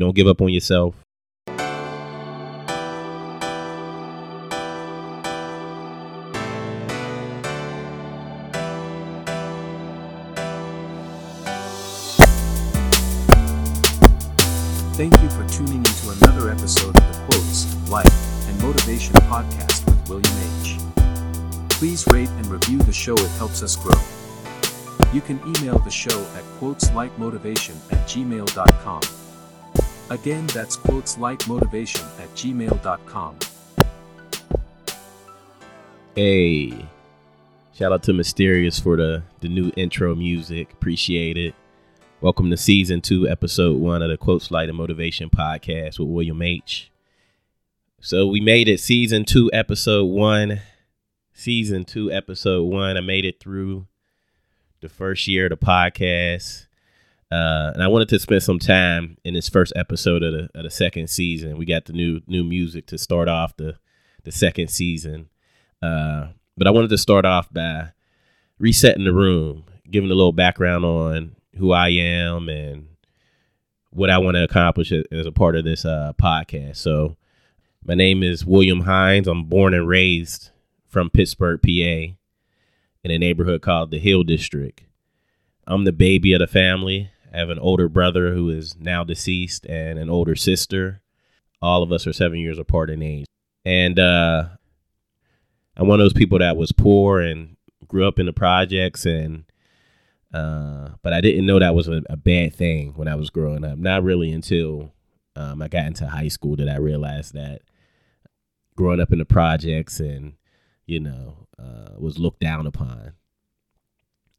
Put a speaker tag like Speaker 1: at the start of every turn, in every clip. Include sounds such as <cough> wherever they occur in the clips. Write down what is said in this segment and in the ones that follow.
Speaker 1: Don't give up on yourself.
Speaker 2: Thank you for tuning into another episode of the Quotes, Light, and Motivation podcast with William H. Please rate and review the show, it helps us grow. You can email the show at quoteslightmotivation at gmail.com. Again, that's quoteslightmotivation at gmail.com.
Speaker 1: Hey, shout out to Mysterious for the the new intro music. Appreciate it. Welcome to season two, episode one of the Quotes Light and Motivation podcast with William H. So we made it season two, episode one. Season two, episode one. I made it through the first year of the podcast. Uh, and I wanted to spend some time in this first episode of the, of the second season. We got the new new music to start off the the second season. Uh, but I wanted to start off by resetting the room, giving a little background on who I am and what I want to accomplish as a part of this uh, podcast. So, my name is William Hines. I'm born and raised from Pittsburgh, PA, in a neighborhood called the Hill District. I'm the baby of the family. I have an older brother who is now deceased and an older sister. All of us are seven years apart in age. And uh, I'm one of those people that was poor and grew up in the projects and uh, but I didn't know that was a, a, bad thing when I was growing up. Not really until um, I got into high school that I realized that growing up in the projects and you know uh, was looked down upon.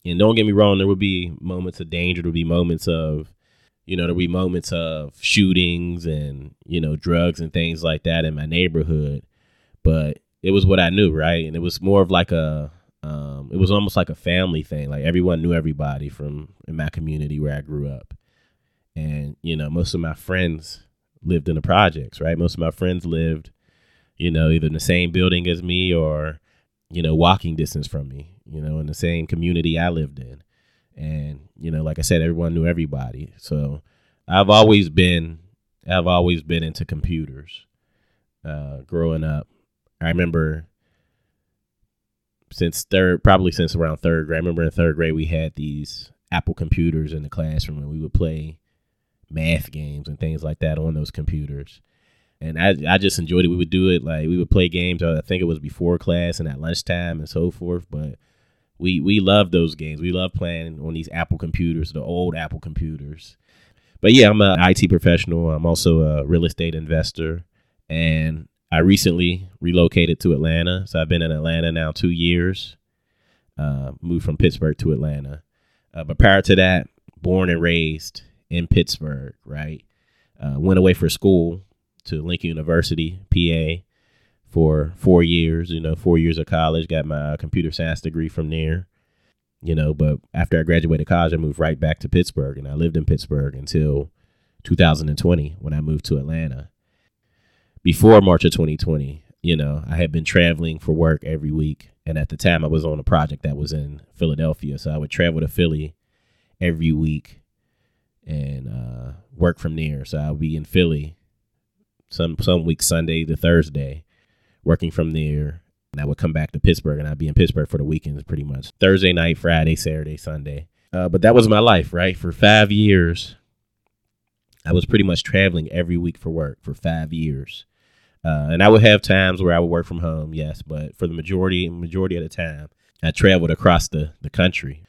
Speaker 1: And don't get me wrong, there would be moments of danger. There would be moments of, you know, there would be moments of shootings and you know drugs and things like that in my neighborhood. But it was what I knew, right? And it was more of like a um, it was almost like a family thing. Like everyone knew everybody from in my community where I grew up, and you know most of my friends lived in the projects. Right, most of my friends lived, you know, either in the same building as me or you know walking distance from me. You know, in the same community I lived in, and you know, like I said, everyone knew everybody. So I've always been, I've always been into computers. Uh, growing up, I remember since third, probably since around third grade. I remember in third grade we had these Apple computers in the classroom, and we would play math games and things like that on those computers. And I, I just enjoyed it. We would do it like we would play games. I think it was before class and at lunchtime and so forth. But we we loved those games. We love playing on these Apple computers, the old Apple computers. But yeah, I'm an IT professional. I'm also a real estate investor, and I recently relocated to Atlanta. So I've been in Atlanta now two years. Uh, moved from Pittsburgh to Atlanta. Uh, but prior to that, born and raised in Pittsburgh, right? Uh, went away for school to Lincoln University, PA, for four years. You know, four years of college. Got my computer science degree from there. You know, but after I graduated college, I moved right back to Pittsburgh, and I lived in Pittsburgh until 2020 when I moved to Atlanta before March of 2020, you know, I had been traveling for work every week. And at the time, I was on a project that was in Philadelphia. So I would travel to Philly every week and uh, work from there. So I'll be in Philly some some weeks, Sunday to Thursday, working from there. And I would come back to Pittsburgh and I'd be in Pittsburgh for the weekends pretty much. Thursday night, Friday, Saturday, Sunday. Uh, but that was my life, right? For five years, I was pretty much traveling every week for work for five years. Uh, and I would have times where I would work from home, yes, but for the majority majority of the time, I traveled across the, the country.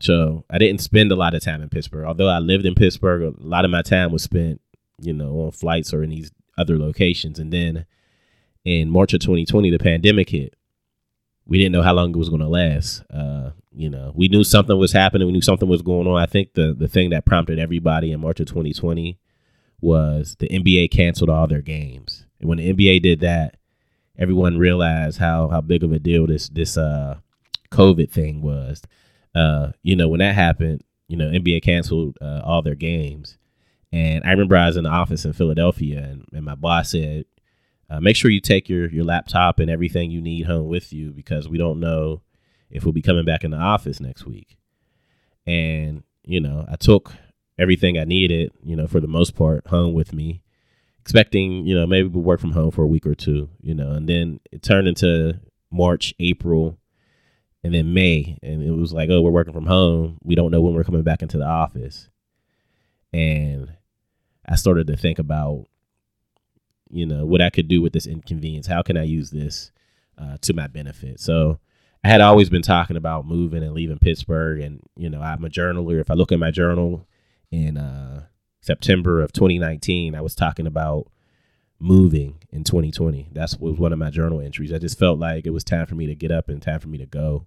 Speaker 1: So I didn't spend a lot of time in Pittsburgh. Although I lived in Pittsburgh, a lot of my time was spent, you know, on flights or in these other locations. And then in March of 2020, the pandemic hit. We didn't know how long it was going to last. Uh, you know, we knew something was happening. We knew something was going on. I think the the thing that prompted everybody in March of 2020 was the NBA canceled all their games and when the NBA did that, everyone realized how how big of a deal this this uh COVID thing was. Uh, you know, when that happened, you know, NBA canceled uh, all their games. And I remember I was in the office in Philadelphia, and, and my boss said, uh, "Make sure you take your your laptop and everything you need home with you because we don't know if we'll be coming back in the office next week." And you know, I took everything I needed, you know, for the most part, home with me, expecting, you know, maybe we'll work from home for a week or two, you know, and then it turned into March, April, and then May, and it was like, oh, we're working from home. We don't know when we're coming back into the office, and I started to think about, you know, what I could do with this inconvenience. How can I use this uh, to my benefit? So I had always been talking about moving and leaving Pittsburgh, and you know, I'm a journaler. If I look at my journal in uh, September of 2019, I was talking about moving in 2020. That's was one of my journal entries. I just felt like it was time for me to get up and time for me to go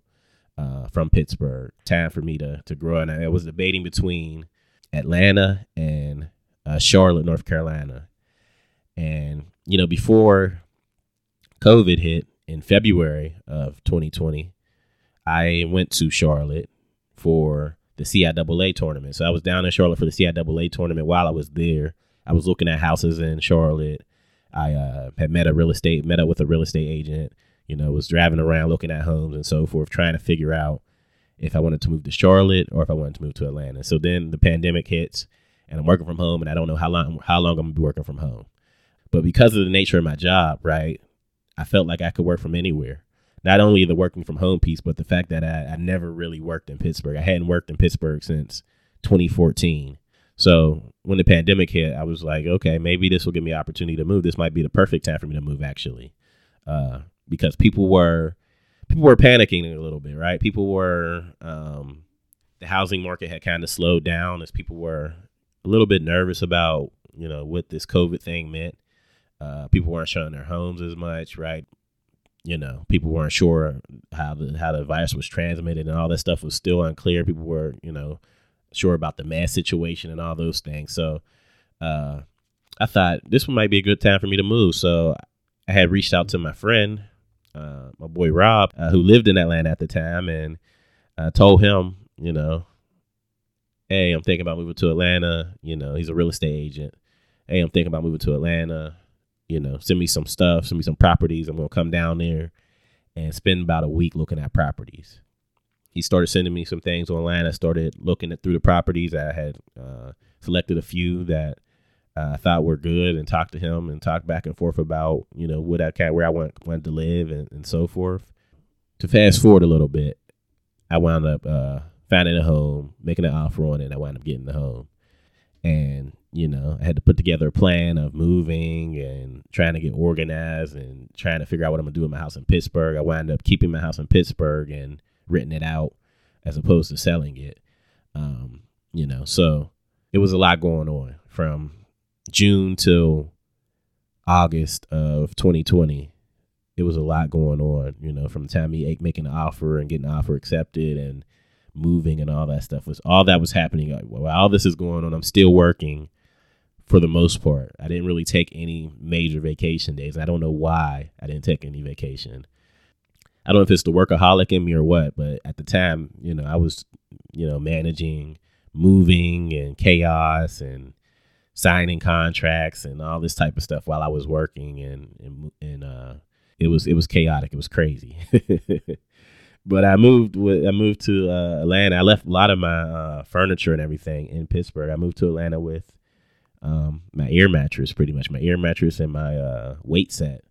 Speaker 1: uh, from Pittsburgh. Time for me to to grow. And I was debating between Atlanta and uh, Charlotte, North Carolina. And you know, before COVID hit, in February of 2020, I went to Charlotte for the CIAA tournament. So I was down in Charlotte for the CIAA tournament. While I was there, I was looking at houses in Charlotte. I uh, had met a real estate, met up with a real estate agent. You know, was driving around looking at homes and so forth, trying to figure out if I wanted to move to Charlotte or if I wanted to move to Atlanta. So then the pandemic hits, and I'm working from home, and I don't know how long how long I'm gonna be working from home. But because of the nature of my job, right, I felt like I could work from anywhere. Not only the working from home piece, but the fact that I, I never really worked in Pittsburgh. I hadn't worked in Pittsburgh since 2014. So when the pandemic hit, I was like, okay, maybe this will give me an opportunity to move. This might be the perfect time for me to move, actually, uh, because people were people were panicking a little bit, right? People were um, the housing market had kind of slowed down as people were a little bit nervous about you know what this COVID thing meant. Uh, people weren't showing their homes as much, right? You know, people weren't sure how the how the virus was transmitted, and all that stuff was still unclear. People were, you know, sure about the mass situation and all those things. So, uh, I thought this might be a good time for me to move. So, I had reached out to my friend, uh, my boy Rob, uh, who lived in Atlanta at the time, and I told him, you know, hey, I'm thinking about moving to Atlanta. You know, he's a real estate agent. Hey, I'm thinking about moving to Atlanta you know, send me some stuff, send me some properties. I'm gonna come down there and spend about a week looking at properties. He started sending me some things online. I started looking at through the properties. I had uh, selected a few that uh, I thought were good and talked to him and talked back and forth about you know what I can where I want wanted to live and, and so forth. To fast forward a little bit, I wound up uh, finding a home, making an offer on it. and I wound up getting the home, and you know, I had to put together a plan of moving and trying to get organized and trying to figure out what I'm gonna do with my house in Pittsburgh. I wound up keeping my house in Pittsburgh and renting it out as opposed to selling it. Um, you know, so it was a lot going on from June till August of 2020. It was a lot going on, you know, from the time me making an offer and getting the offer accepted and moving and all that stuff was all that was happening. While all this is going on, I'm still working for the most part. I didn't really take any major vacation days. I don't know why I didn't take any vacation. I don't know if it's the workaholic in me or what, but at the time, you know, I was, you know, managing moving and chaos and signing contracts and all this type of stuff while I was working and and, and uh it was it was chaotic. It was crazy. <laughs> but I moved with I moved to uh, Atlanta. I left a lot of my uh, furniture and everything in Pittsburgh. I moved to Atlanta with um, my air mattress, pretty much my air mattress and my uh, weight set,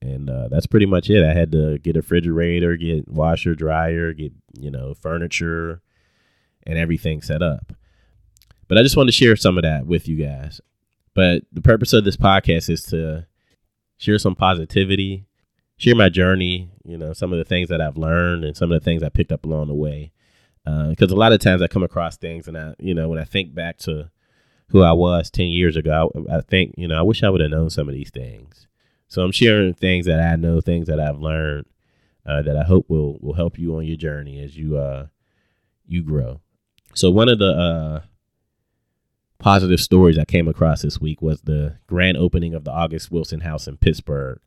Speaker 1: and uh, that's pretty much it. I had to get a refrigerator, get washer, dryer, get you know furniture, and everything set up. But I just wanted to share some of that with you guys. But the purpose of this podcast is to share some positivity, share my journey, you know, some of the things that I've learned and some of the things I picked up along the way. Because uh, a lot of times I come across things and I, you know, when I think back to who I was 10 years ago, I, I think, you know, I wish I would have known some of these things. So I'm sharing things that I know, things that I've learned uh, that I hope will will help you on your journey as you uh you grow. So one of the uh positive stories I came across this week was the grand opening of the August Wilson House in Pittsburgh.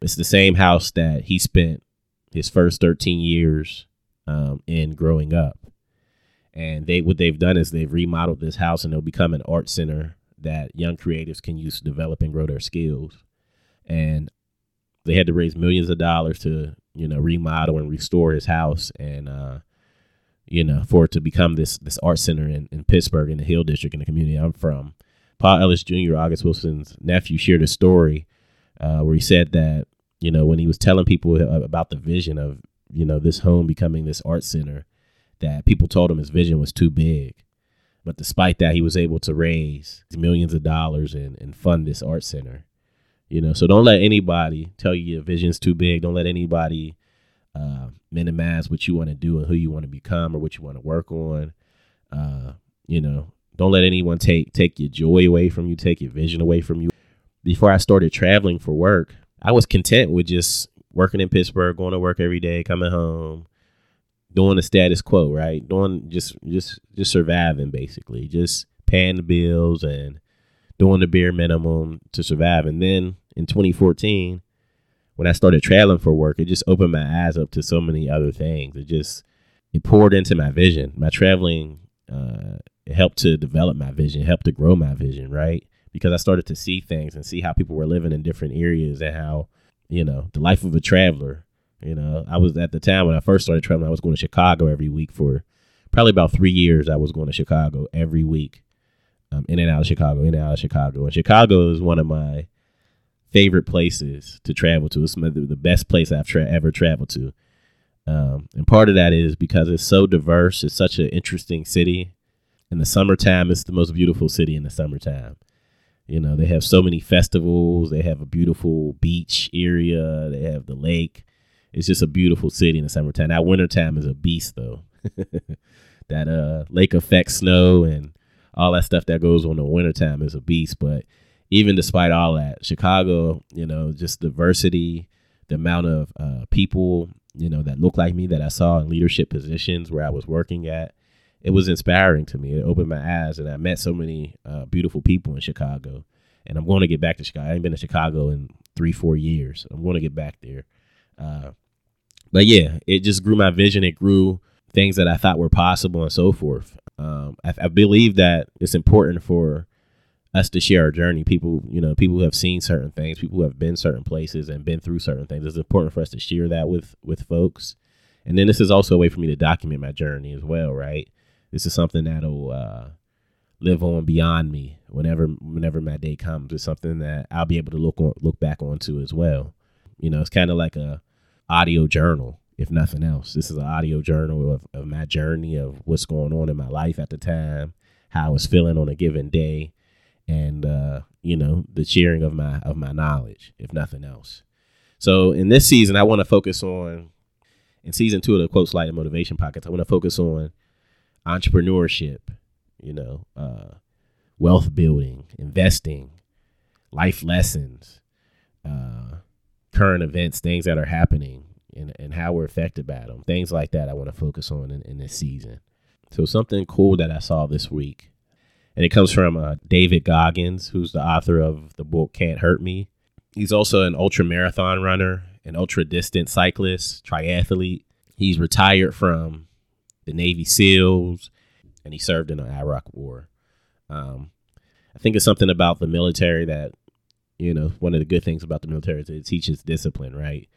Speaker 1: It's the same house that he spent his first 13 years um, in growing up and they what they've done is they've remodeled this house and it'll become an art center that young creatives can use to develop and grow their skills and they had to raise millions of dollars to you know remodel and restore his house and uh, you know, for it to become this this art center in, in Pittsburgh in the Hill District in the community I'm from. Paul Ellis Jr., August Wilson's nephew, shared a story uh, where he said that you know when he was telling people about the vision of you know this home becoming this art center, that people told him his vision was too big. But despite that, he was able to raise millions of dollars and, and fund this art center. You know, so don't let anybody tell you your vision's too big. Don't let anybody uh, minimize what you want to do and who you want to become or what you want to work on. Uh, you know, don't let anyone take take your joy away from you, take your vision away from you. Before I started traveling for work, I was content with just working in Pittsburgh, going to work every day, coming home, doing the status quo, right? Doing just just just surviving basically, just paying the bills and doing the bare minimum to survive. And then in 2014, when I started traveling for work, it just opened my eyes up to so many other things. It just it poured into my vision. My traveling uh, helped to develop my vision, helped to grow my vision, right? Because I started to see things and see how people were living in different areas and how, you know, the life of a traveler. You know, I was at the time when I first started traveling, I was going to Chicago every week for probably about three years. I was going to Chicago every week um, in and out of Chicago, in and out of Chicago. And Chicago is one of my favorite places to travel to. It's the best place I've tra- ever traveled to. Um, and part of that is because it's so diverse. It's such an interesting city. In the summertime, it's the most beautiful city in the summertime. You know, they have so many festivals. They have a beautiful beach area. They have the lake. It's just a beautiful city in the summertime. That wintertime is a beast, though. <laughs> that uh, lake effect snow and all that stuff that goes on in the wintertime is a beast. But even despite all that, Chicago, you know, just diversity, the amount of uh, people, you know, that look like me that I saw in leadership positions where I was working at, it was inspiring to me. It opened my eyes, and I met so many uh, beautiful people in Chicago. And I'm going to get back to Chicago. I ain't been to Chicago in three, four years. I'm going to get back there. Uh, but yeah, it just grew my vision. It grew things that I thought were possible and so forth. Um, I, I, believe that it's important for us to share our journey. People, you know, people who have seen certain things, people who have been certain places and been through certain things. It's important for us to share that with with folks. And then this is also a way for me to document my journey as well, right? This is something that'll uh, live on beyond me whenever whenever my day comes. It's something that I'll be able to look on look back onto as well. You know, it's kind of like a audio journal if nothing else. This is an audio journal of, of my journey of what's going on in my life at the time, how I was feeling on a given day, and uh, you know, the sharing of my of my knowledge, if nothing else. So in this season, I want to focus on in season two of the quotes light and motivation pockets. I want to focus on entrepreneurship, you know, uh, wealth building, investing, life lessons, current events, things that are happening, and, and how we're affected by them. Things like that I want to focus on in, in this season. So something cool that I saw this week, and it comes from uh, David Goggins, who's the author of the book Can't Hurt Me. He's also an ultra marathon runner, an ultra distance cyclist, triathlete. He's retired from the Navy SEALs, and he served in the Iraq War. Um, I think it's something about the military that, you know, one of the good things about the military is it teaches discipline, right?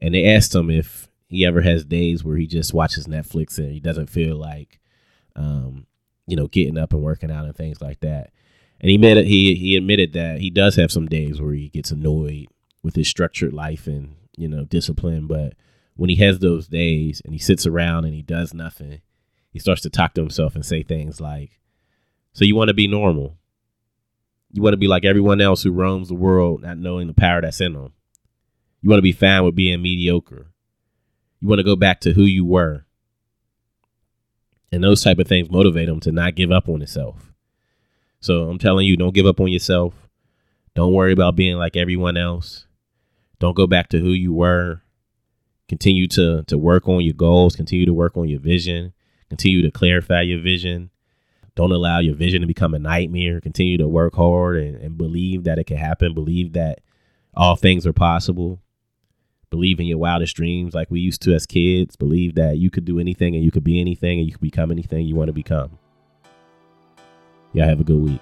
Speaker 1: and they asked him if he ever has days where he just watches Netflix and he doesn't feel like, um, you know, getting up and working out and things like that. And he admitted he he admitted that he does have some days where he gets annoyed with his structured life and you know discipline. But when he has those days and he sits around and he does nothing, he starts to talk to himself and say things like, "So you want to be normal? You want to be like everyone else who roams the world, not knowing the power that's in them." You want to be fine with being mediocre. You want to go back to who you were. And those type of things motivate them to not give up on itself. So I'm telling you, don't give up on yourself. Don't worry about being like everyone else. Don't go back to who you were. Continue to to work on your goals, continue to work on your vision, continue to clarify your vision. Don't allow your vision to become a nightmare. Continue to work hard and, and believe that it can happen. Believe that all things are possible believe in your wildest dreams like we used to as kids. Believe that you could do anything and you could be anything and you could become anything you want to become. Y'all have a good week.